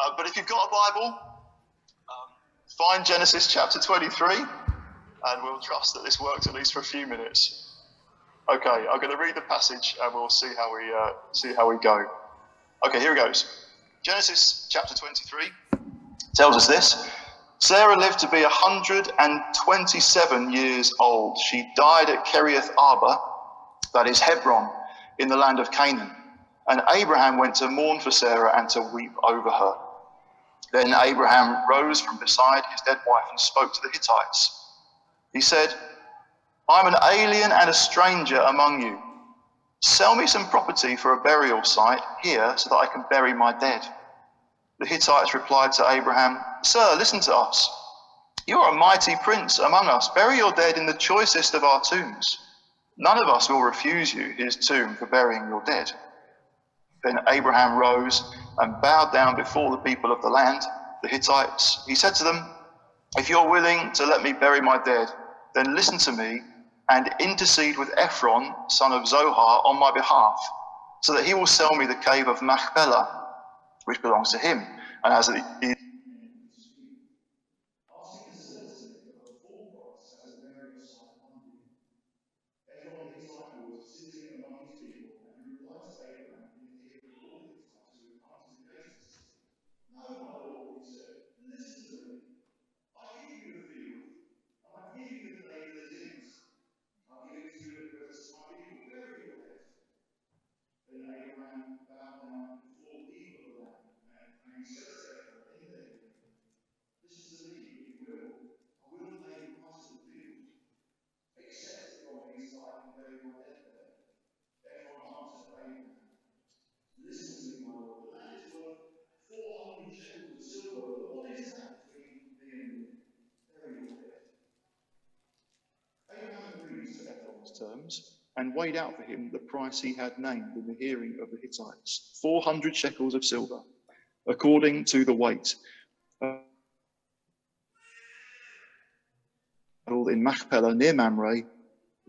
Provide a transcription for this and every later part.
Uh, but if you've got a Bible, um, find Genesis chapter 23, and we'll trust that this works at least for a few minutes. Okay, I'm going to read the passage, and we'll see how we uh, see how we go. Okay, here it goes. Genesis chapter 23 tells us this. Sarah lived to be 127 years old. She died at Kiriath Arba, that is Hebron, in the land of Canaan. And Abraham went to mourn for Sarah and to weep over her. Then Abraham rose from beside his dead wife and spoke to the Hittites. He said, I'm an alien and a stranger among you. Sell me some property for a burial site here so that I can bury my dead. The Hittites replied to Abraham, Sir, listen to us. You are a mighty prince among us. Bury your dead in the choicest of our tombs. None of us will refuse you his tomb for burying your dead. Then Abraham rose and bowed down before the people of the land, the Hittites. He said to them, If you're willing to let me bury my dead, then listen to me and intercede with Ephron, son of Zohar, on my behalf, so that he will sell me the cave of Machpelah, which belongs to him. And as terms and weighed out for him the price he had named in the hearing of the Hittites 400 shekels of silver, according to the weight. Uh, in Machpelah near Mamre,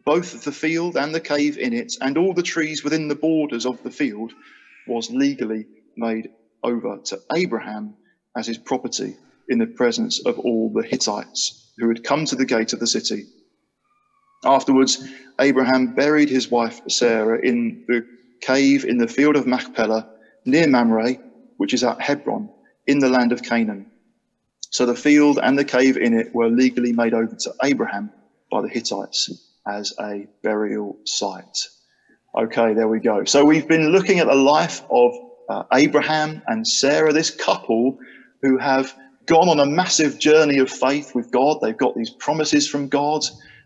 both the field and the cave in it, and all the trees within the borders of the field, was legally made over to Abraham as his property in the presence of all the Hittites who had come to the gate of the city Afterwards, Abraham buried his wife Sarah in the cave in the field of Machpelah near Mamre, which is at Hebron, in the land of Canaan. So the field and the cave in it were legally made over to Abraham by the Hittites as a burial site. Okay, there we go. So we've been looking at the life of uh, Abraham and Sarah, this couple who have gone on a massive journey of faith with God. They've got these promises from God.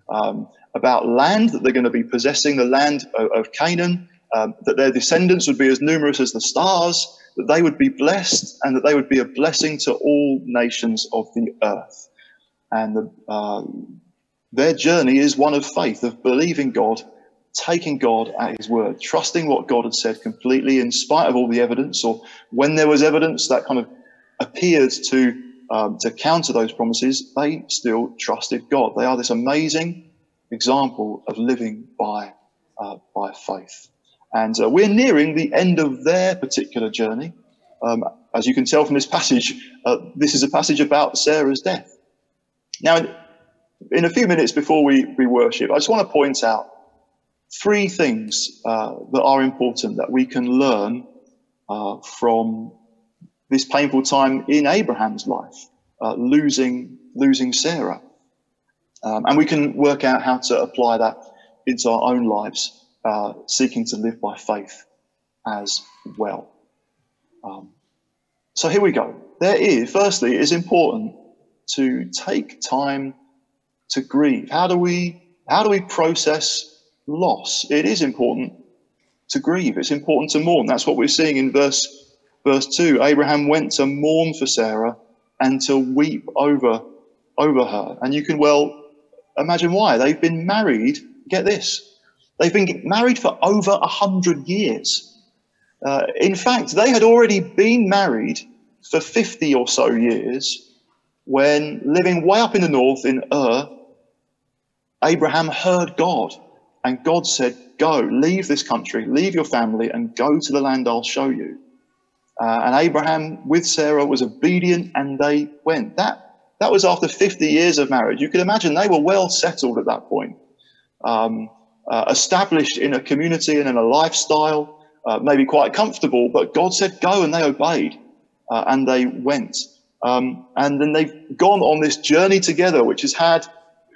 Um, about land, that they're going to be possessing the land of, of Canaan, um, that their descendants would be as numerous as the stars, that they would be blessed, and that they would be a blessing to all nations of the earth. And the, uh, their journey is one of faith, of believing God, taking God at His word, trusting what God had said completely, in spite of all the evidence, or when there was evidence that kind of appeared to um, to counter those promises, they still trusted God. They are this amazing example of living by, uh, by faith. And uh, we're nearing the end of their particular journey. Um, as you can tell from this passage, uh, this is a passage about Sarah's death. Now, in, a few minutes before we, we worship, I just want to point out three things uh, that are important that we can learn uh, from this painful time in Abraham's life, uh, losing, losing Sarah. Um, and we can work out how to apply that into our own lives, uh, seeking to live by faith as well. Um, so here we go. There is, firstly, it is important to take time to grieve. How do we how do we process loss? It is important to grieve. It's important to mourn. That's what we're seeing in verse verse two. Abraham went to mourn for Sarah and to weep over over her. And you can well Imagine why. They've been married, get this, they've been married for over a hundred years. Uh, in fact, they had already been married for 50 or so years when living way up in the north in Ur, Abraham heard God and God said, Go, leave this country, leave your family, and go to the land I'll show you. Uh, and Abraham with Sarah was obedient and they went. That, that was after 50 years of marriage. You can imagine they were well settled at that point, um, uh, established in a community and in a lifestyle, uh, maybe quite comfortable, but God said go and they obeyed uh, and they went. Um, and then they've gone on this journey together, which has had,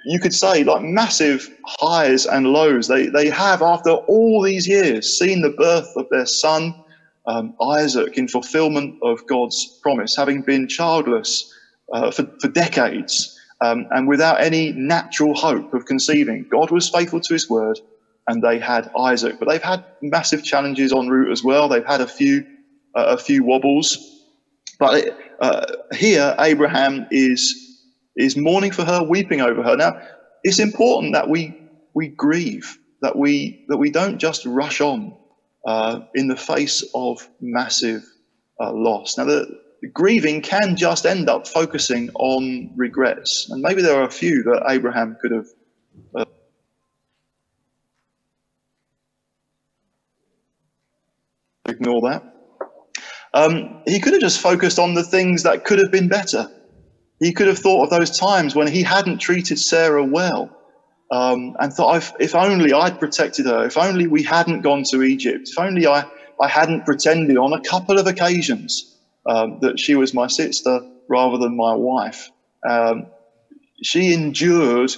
you could say, like massive highs and lows. They, they have, after all these years, seen the birth of their son, um, Isaac, in fulfillment of God's promise, having been childless uh, for, for decades um, and without any natural hope of conceiving. God was faithful to his word and they had Isaac. But they've had massive challenges en route as well. They've had a few, uh, a few wobbles. But uh, here, Abraham is is mourning for her, weeping over her. Now, it's important that we we grieve, that we that we don't just rush on uh, in the face of massive uh, loss. Now, the, grieving can just end up focusing on regrets, and maybe there are a few that Abraham could have. Uh, ignore that. Um, he could have just focused on the things that could have been better. He could have thought of those times when he hadn't treated Sarah well um, and thought, if, only I'd protected her, if only we hadn't gone to Egypt, if only I, I hadn't pretended on a couple of occasions um, that she was my sister rather than my wife. Um, she endured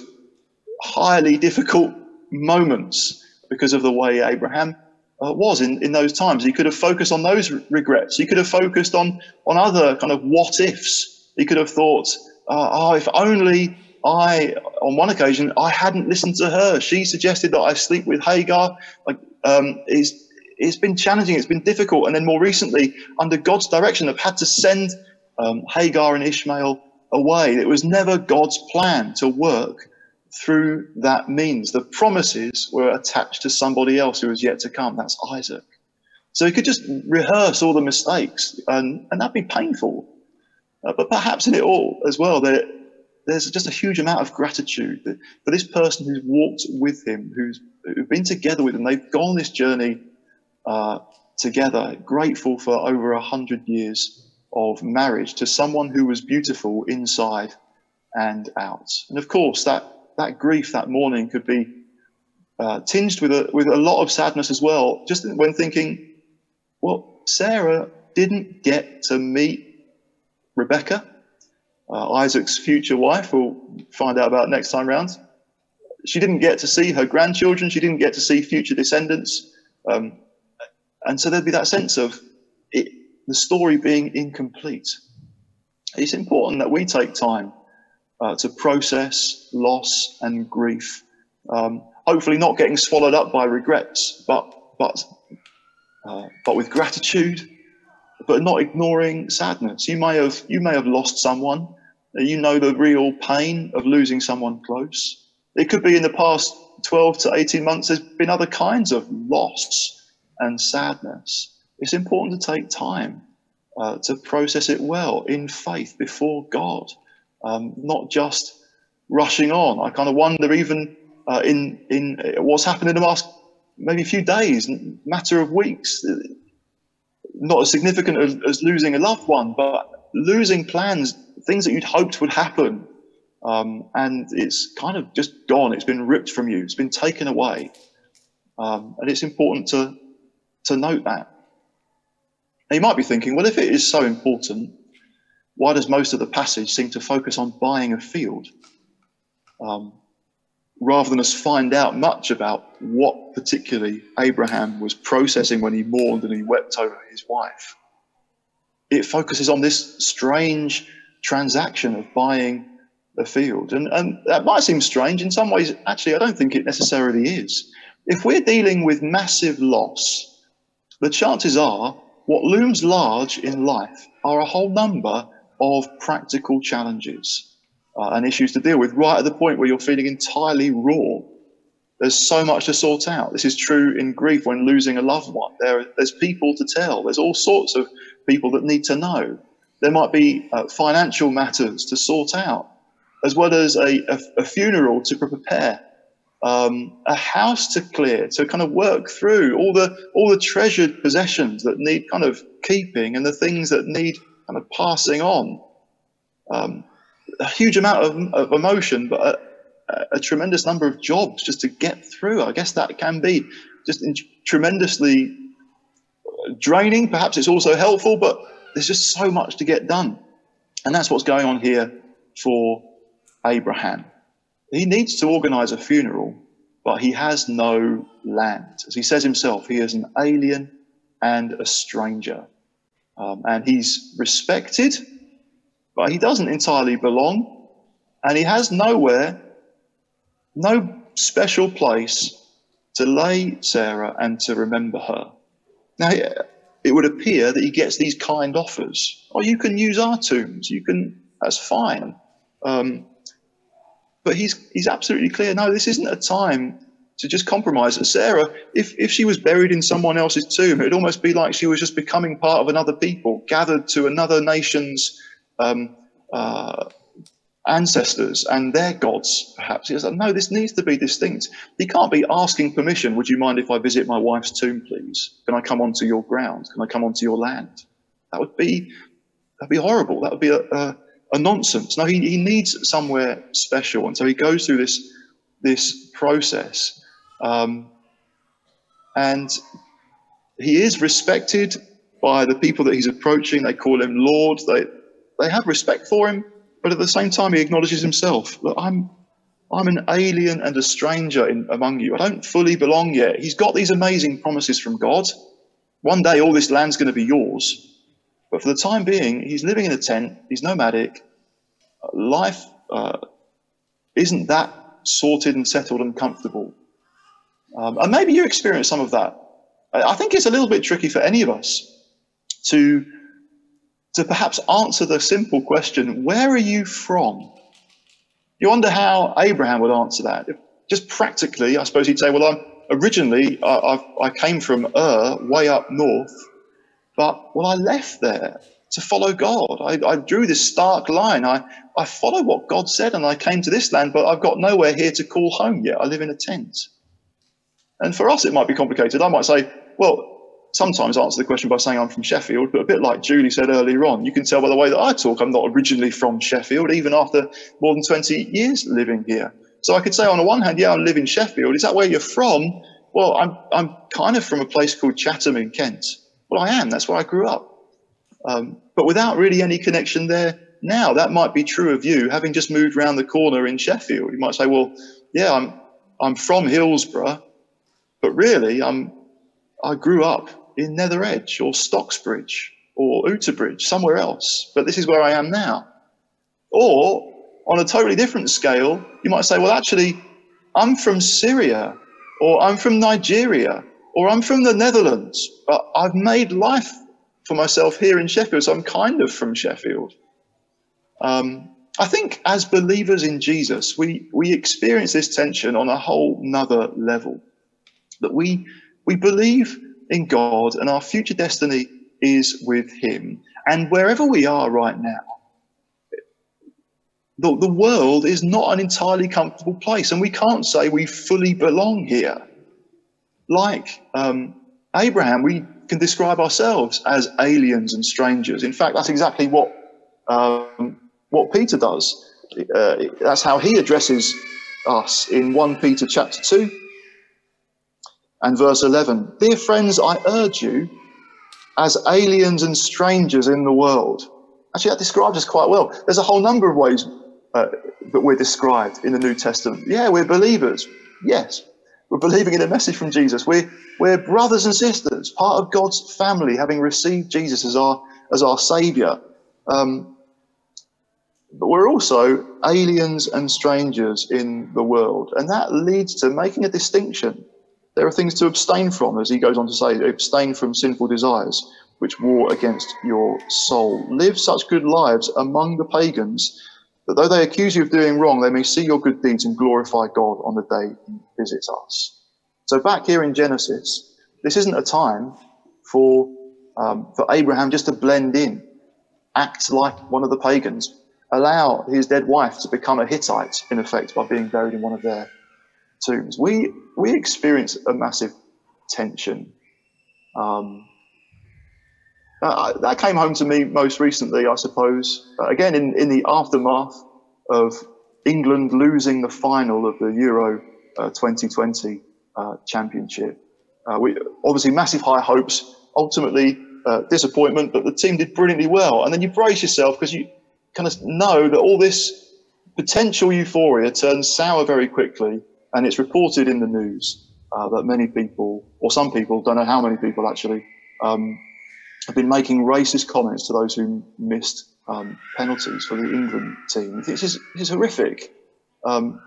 highly difficult moments because of the way Abraham uh, was in, in those times. He could have focused on those regrets. He could have focused on, on other kind of what ifs. He could have thought, uh, oh, if only I, on one occasion, I hadn't listened to her. She suggested that I sleep with Hagar. Like, um, it's, it's been challenging, it's been difficult. And then more recently, under God's direction, I've had to send um, Hagar and Ishmael away. It was never God's plan to work through that means. The promises were attached to somebody else who was yet to come. That's Isaac. So he could just rehearse all the mistakes, and, and that'd be painful. Uh, but perhaps in it all as well, there, there's just a huge amount of gratitude for this person who's walked with him, who's, who's been together with him. They've gone this journey uh, together, grateful for over a hundred years of marriage to someone who was beautiful inside and out. And of course, that that grief that mourning could be uh, tinged with a, with a lot of sadness as well, just when thinking, well, Sarah didn't get to meet Rebecca, uh, Isaac's future wife, we'll find out about next time round. She didn't get to see her grandchildren, she didn't get to see future descendants. Um, and so there'd be that sense of it, the story being incomplete. It's important that we take time uh, to process loss and grief. Um, hopefully, not getting swallowed up by regrets, but but uh, but with gratitude, but not ignoring sadness. You may have you may have lost someone. You know the real pain of losing someone close. It could be in the past 12 to 18 months. There's been other kinds of loss and sadness. It's important to take time uh, to process it well in faith before God um, not just rushing on. I kind of wonder even uh, in in what's happened in the last maybe a few days, matter of weeks, not as significant as, as losing a loved one, but losing plans, things that you'd hoped would happen. Um, and it's kind of just gone. It's been ripped from you. It's been taken away. Um, and it's important to, to note that. Now you might be thinking, well, if it is so important, why does most of the passage seem to focus on buying a field um, rather than us find out much about what particularly Abraham was processing when he mourned and he wept over his wife? It focuses on this strange transaction of buying a field. And, and that might seem strange. In some ways, actually, I don't think it necessarily is. If we're dealing with massive loss, the chances are what looms large in life are a whole number of practical challenges uh, and issues to deal with right at the point where you're feeling entirely raw. There's so much to sort out. This is true in grief when losing a loved one. There, there's people to tell. There's all sorts of people that need to know. There might be uh, financial matters to sort out, as well as a, a, a funeral to prepare. Um, a house to clear, to kind of work through all the all the treasured possessions that need kind of keeping and the things that need kind of passing on. Um, a huge amount of, of emotion, but a, a, tremendous number of jobs just to get through. I guess that can be just tremendously draining. Perhaps it's also helpful, but there's just so much to get done. And that's what's going on here for Abraham. He needs to organize a funeral, but he has no land. As he says himself, he is an alien and a stranger. Um, and he's respected, but he doesn't entirely belong. And he has nowhere, no special place to lay Sarah and to remember her. Now, it would appear that he gets these kind offers. Oh, you can use our tombs. You can, that's fine. Um, but he's, he's absolutely clear. No, this isn't a time to just compromise. Sarah, if, if she was buried in someone else's tomb, it'd almost be like she was just becoming part of another people, gathered to another nation's um, uh, ancestors and their gods, perhaps. He said, no, this needs to be distinct. He can't be asking permission. Would you mind if I visit my wife's tomb, please? Can I come onto your ground? Can I come onto your land? That would be, that'd be horrible. That would be a, a, a nonsense. No, he, he needs somewhere special. And so he goes through this, this process. Um, and he is respected by the people that he's approaching. They call him Lord. They, they have respect for him but at the same time, he acknowledges himself that I'm, I'm an alien and a stranger in, among you. I don't fully belong yet. He's got these amazing promises from God. One day, all this land's going to be yours. But for the time being, he's living in a tent. He's nomadic. Life uh, isn't that sorted and settled and comfortable. Um, and maybe you experience some of that. I think it's a little bit tricky for any of us to to perhaps answer the simple question, where are you from? You wonder how Abraham would answer that. Just practically, I suppose he'd say, well, I'm originally, I, I, I came from Ur, way up north, but well, I left there to follow God. I, I, drew this stark line. I, I follow what God said and I came to this land, but I've got nowhere here to call home yet. I live in a tent. And for us, it might be complicated. I might say, well, sometimes answer the question by saying I'm from Sheffield, but a bit like Julie said earlier on, you can tell by the way that I talk, I'm not originally from Sheffield, even after more than 20 years living here. So I could say on the one hand, yeah, I live in Sheffield. Is that where you're from? Well, I'm, I'm kind of from a place called Chatham in Kent. Well, I am. That's where I grew up. Um, but without really any connection there now, that might be true of you, having just moved around the corner in Sheffield. You might say, well, yeah, I'm, I'm from Hillsborough, but really, I'm, I grew up in Nether Edge or Stocksbridge or Oughtibridge, somewhere else, but this is where I am now. Or on a totally different scale, you might say, well, actually, I'm from Syria, or I'm from Nigeria, or I'm from the Netherlands, but I've made life for myself here in Sheffield, so I'm kind of from Sheffield. Um, I think as believers in Jesus, we, we experience this tension on a whole nother level. That we, we believe in God and our future destiny is with Him. And wherever we are right now, the, the world is not an entirely comfortable place, and we can't say we fully belong here. Like um, Abraham, we can describe ourselves as aliens and strangers. In fact, that's exactly what um, what Peter does. Uh, that's how he addresses us in 1 Peter chapter 2 and verse 11. Dear friends, I urge you, as aliens and strangers in the world. Actually, that describes us quite well. There's a whole number of ways uh, that we're described in the New Testament. Yeah, we're believers. Yes, we're believing in a message from Jesus. We're, we're brothers and sisters, part of God's family, having received Jesus as our, as our Savior. Um, but we're also aliens and strangers in the world. And that leads to making a distinction there are things to abstain from, as he goes on to say, abstain from sinful desires which war against your soul. Live such good lives among the pagans that though they accuse you of doing wrong, they may see your good deeds and glorify God on the day he visits us. So back here in Genesis, this isn't a time for, um, for Abraham just to blend in, act like one of the pagans, allow his dead wife to become a Hittite, in effect, by being buried in one of their tombs. We we experience a massive tension. Um, uh, that came home to me most recently, I suppose. Uh, again, in, in the aftermath of England losing the final of the Euro uh, 2020 uh, Championship. Uh, we obviously massive high hopes. Ultimately, uh, disappointment, but the team did brilliantly well. And then you brace yourself because you kind of know that all this potential euphoria turns sour very quickly, and it's reported in the news that many people, or some people, don't know how many people actually. Um, have been making racist comments to those who missed um, penalties for the England team. This is, this is horrific. Um,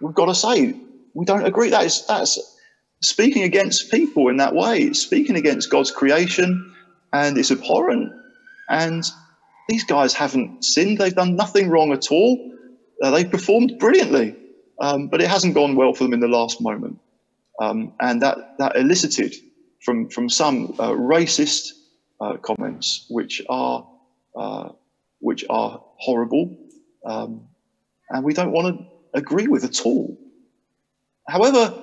we've got to say, we don't agree. That is, that's speaking against people in that way. It's speaking against God's creation, and it's abhorrent. And these guys haven't sinned. They've done nothing wrong at all. Uh, they've performed brilliantly, um, but it hasn't gone well for them in the last moment. Um, and that, that elicited from, from some uh, racist comments, which are uh, which are horrible, um, and we don't want to agree with at all. However,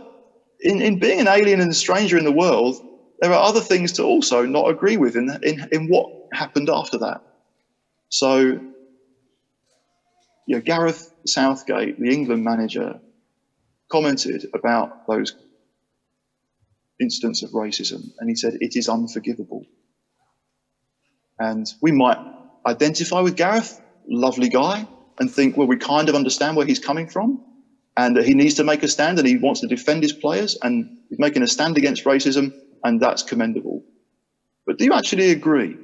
in, in being an alien and a stranger in the world, there are other things to also not agree with in, in, in what happened after that. So, you know, Gareth Southgate, the England manager, commented about those incidents of racism, and he said, It is unforgivable. And we might identify with Gareth, lovely guy, and think, well, we kind of understand where he's coming from and that he needs to make a stand and he wants to defend his players and he's making a stand against racism and that's commendable. But do you actually agree?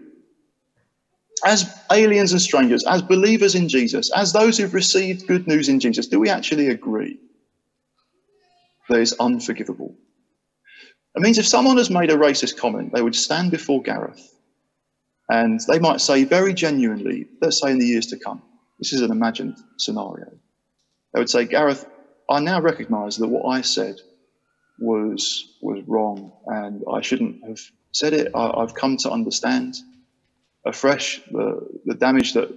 As aliens and strangers, as believers in Jesus, as those who've received good news in Jesus, do we actually agree that it's unforgivable? It means if someone has made a racist comment, they would stand before Gareth and they might say very genuinely, let's say in the years to come, this is an imagined scenario. They would say, Gareth, I now recognize that what I said was was wrong and I shouldn't have said it. I, have come to understand afresh the, the damage that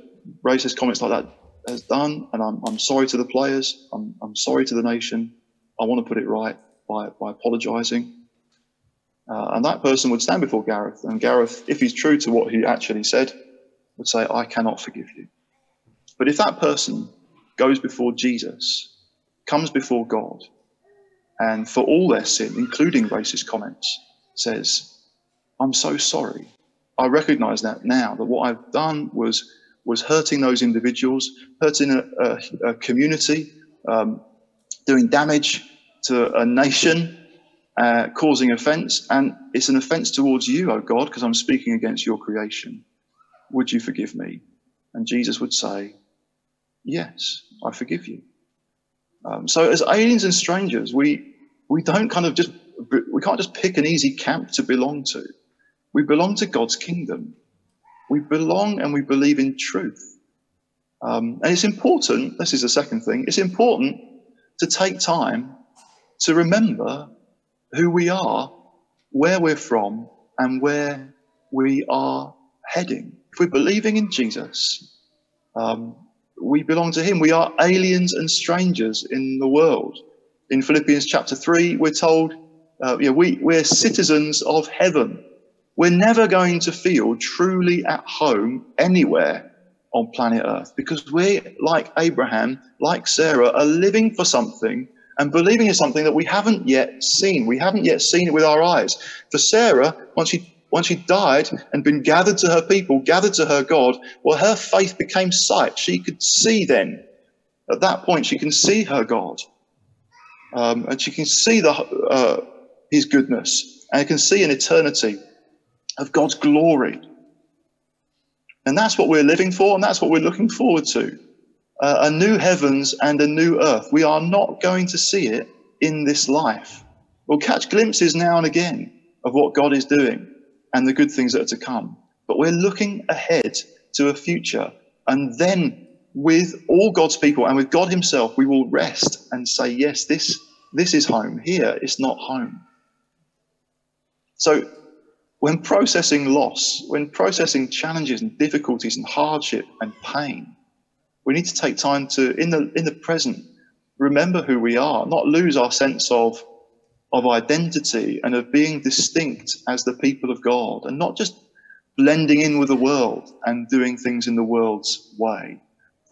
racist comments like that has done, and I'm, I'm sorry to the players. I'm, I'm sorry to the nation. I want to put it right by, by apologizing. Uh, and that person would stand before Gareth, and Gareth, if he's true to what he actually said, would say, I cannot forgive you. But if that person goes before Jesus, comes before God, and for all their sin, including racist comments, says, I'm so sorry. I recognize that now, that what I've done was, was hurting those individuals, hurting a, a, a community, um, doing damage to a nation, uh, causing offense, and it's an offense towards you, O God, because I'm speaking against your creation. Would you forgive me? And Jesus would say, Yes, I forgive you. Um, so, as aliens and strangers, we we don't kind of just we can't just pick an easy camp to belong to. We belong to God's kingdom. We belong and we believe in truth. Um, and it's important. This is the second thing. It's important to take time to remember who we are, where we're from, and where we are heading. If we're believing in Jesus, um, we belong to Him. We are aliens and strangers in the world. In Philippians chapter 3, we're told uh, know, we, we're citizens of heaven. We're never going to feel truly at home anywhere on planet Earth because we're, like Abraham, like Sarah, are living for something and believing in something that we haven't yet seen. We haven't yet seen it with our eyes. For Sarah, once she once she died and been gathered to her people, gathered to her God, well, her faith became sight. She could see then. At that point, she can see her God, um, and she can see the uh, His goodness, and can see an eternity of God's glory. And that's what we're living for, and that's what we're looking forward to uh, a new heavens and a new earth. We are not going to see it in this life. We'll catch glimpses now and again of what God is doing and the good things that are to come. But we're looking ahead to a future. And then, with all God's people and with God Himself, we will rest and say, Yes, this, this is home. Here, it's not home. So, when processing loss, when processing challenges and difficulties and hardship and pain, we need to take time to, in the, in the present, remember who we are, not lose our sense of, of identity and of being distinct as the people of God, and not just blending in with the world and doing things in the world's way.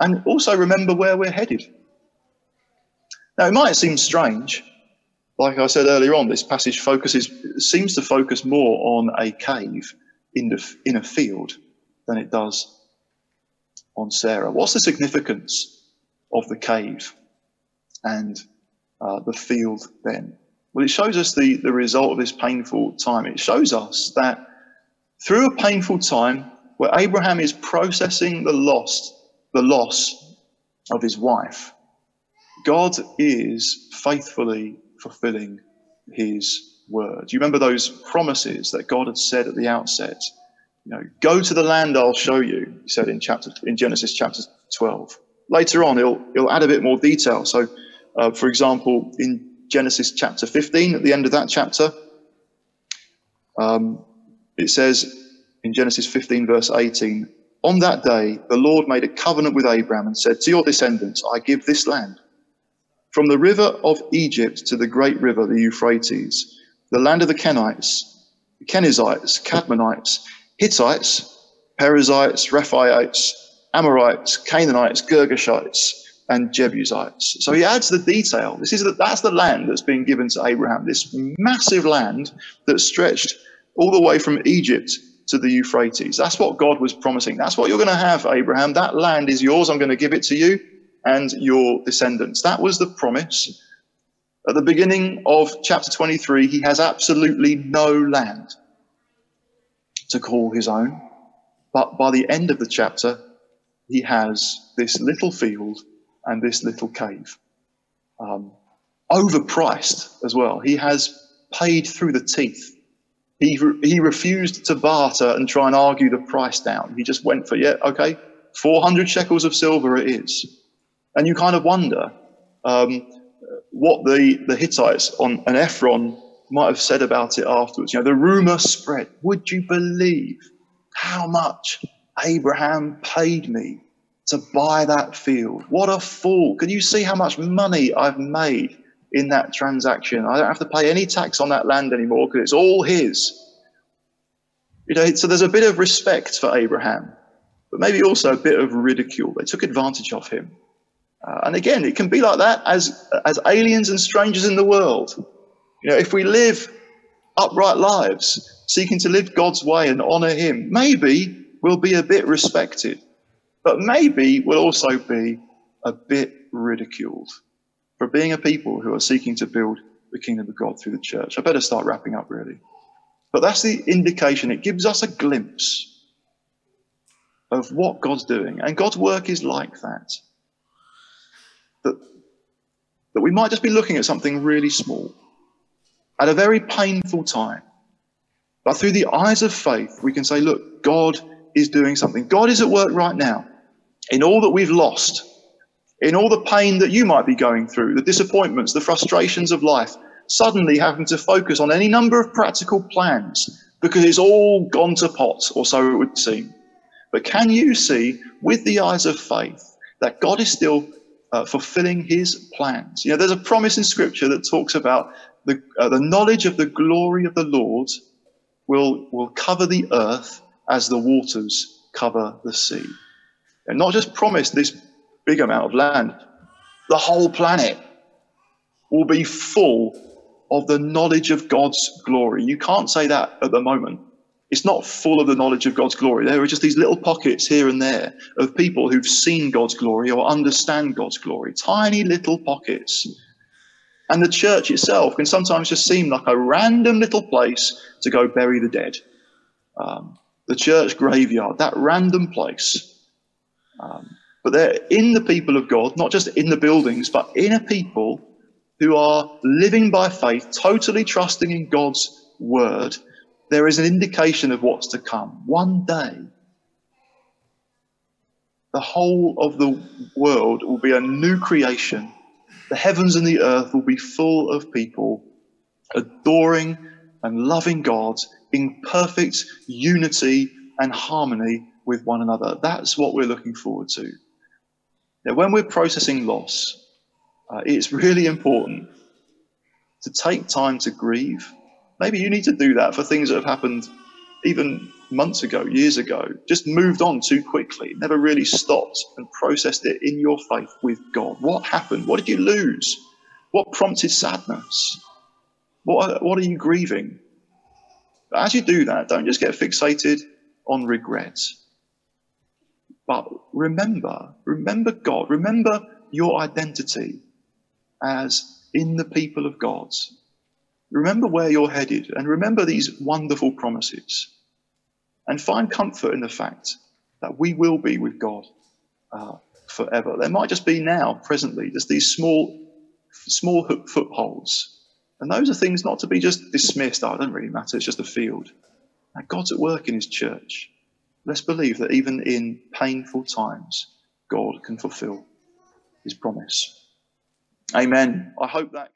And also remember where we're headed. Now, it might seem strange. Like I said earlier on, this passage focuses seems to focus more on a cave in, the, in a field than it does on Sarah. What's the significance of the cave and uh, the field then? Well, it shows us the, the result of this painful time. It shows us that through a painful time where Abraham is processing the loss, the loss of his wife, God is faithfully fulfilling his word. You remember those promises that God had said at the outset? You know, go to the land I'll show you, he said in chapter in Genesis chapter 12. Later on, he'll, he'll add a bit more detail. So, uh, for example, in Genesis chapter 15, at the end of that chapter, um, it says in Genesis 15, verse 18, On that day, the Lord made a covenant with Abraham and said, To your descendants, I give this land. From the river of Egypt to the great river, the Euphrates, the land of the Kenites, the Kenizzites, Kadmonites, Hittites, Perizzites, Rephaites, Amorites, Canaanites, Girgashites, and Jebusites. So he adds the detail. This is the, that's the land that's being given to Abraham. This massive land that stretched all the way from Egypt to the Euphrates. That's what God was promising. That's what you're going to have, Abraham. That land is yours. I'm going to give it to you and your descendants. That was the promise. At the beginning of chapter 23, he has absolutely no land to call his own. But by the end of the chapter, he has this little field and this little cave. Um, overpriced as well. He has paid through the teeth. He, re- he refused to barter and try and argue the price down. He just went for, yeah, okay, 400 shekels of silver it is. And you kind of wonder um, what the, the Hittites on an Ephron might have said about it afterwards. You know, the rumor spread. Would you believe how much Abraham paid me to buy that field? What a fool. Can you see how much money I've made in that transaction? I don't have to pay any tax on that land anymore because it's all his. You know, so there's a bit of respect for Abraham, but maybe also a bit of ridicule. They took advantage of him. Uh, and again, it can be like that as, as aliens and strangers in the world. You know, if we live upright lives, seeking to live God's way and honor Him, maybe we'll be a bit respected, but maybe we'll also be a bit ridiculed for being a people who are seeking to build the kingdom of God through the church. I better start wrapping up, really. But that's the indication. It gives us a glimpse of what God's doing. And God's work is like that that, that we might just be looking at something really small at a very painful time. But through the eyes of faith, we can say, look, God is doing something. God is at work right now in all that we've lost, in all the pain that you might be going through, the disappointments, the frustrations of life, suddenly having to focus on any number of practical plans because it's all gone to pot, or so it would seem. But can you see with the eyes of faith that God is still uh, fulfilling his plans. You know, there's a promise in scripture that talks about the, uh, the knowledge of the glory of the Lord will, will cover the earth as the waters cover the sea. And not just promise this big amount of land, the whole planet will be full of the knowledge of God's glory. You can't say that at the moment it's not full of the knowledge of God's glory. There are just these little pockets here and there of people who've seen God's glory or understand God's glory, tiny little pockets. And the church itself can sometimes just seem like a random little place to go bury the dead. Um, the church graveyard, that random place. Um, but they're in the people of God, not just in the buildings, but in a people who are living by faith, totally trusting in God's word there is an indication of what's to come. One day, the whole of the world will be a new creation. The heavens and the earth will be full of people adoring and loving God in perfect unity and harmony with one another. That's what we're looking forward to. Now, when we're processing loss, uh, it's really important to take time to grieve. Maybe you need to do that for things that have happened even months ago, years ago, just moved on too quickly, never really stopped and processed it in your faith with God. What happened? What did you lose? What prompted sadness? What, what are you grieving? But as you do that, don't just get fixated on regret. But remember, remember God, remember your identity as in the people of God. Remember where you're headed and remember these wonderful promises and find comfort in the fact that we will be with God uh, forever. There might just be now, presently, just these small, small footholds. And those are things not to be just dismissed. Oh, it doesn't really matter. It's just a field. Now, God's at work in his church. Let's believe that even in painful times, God can fulfill his promise. Amen. I hope that.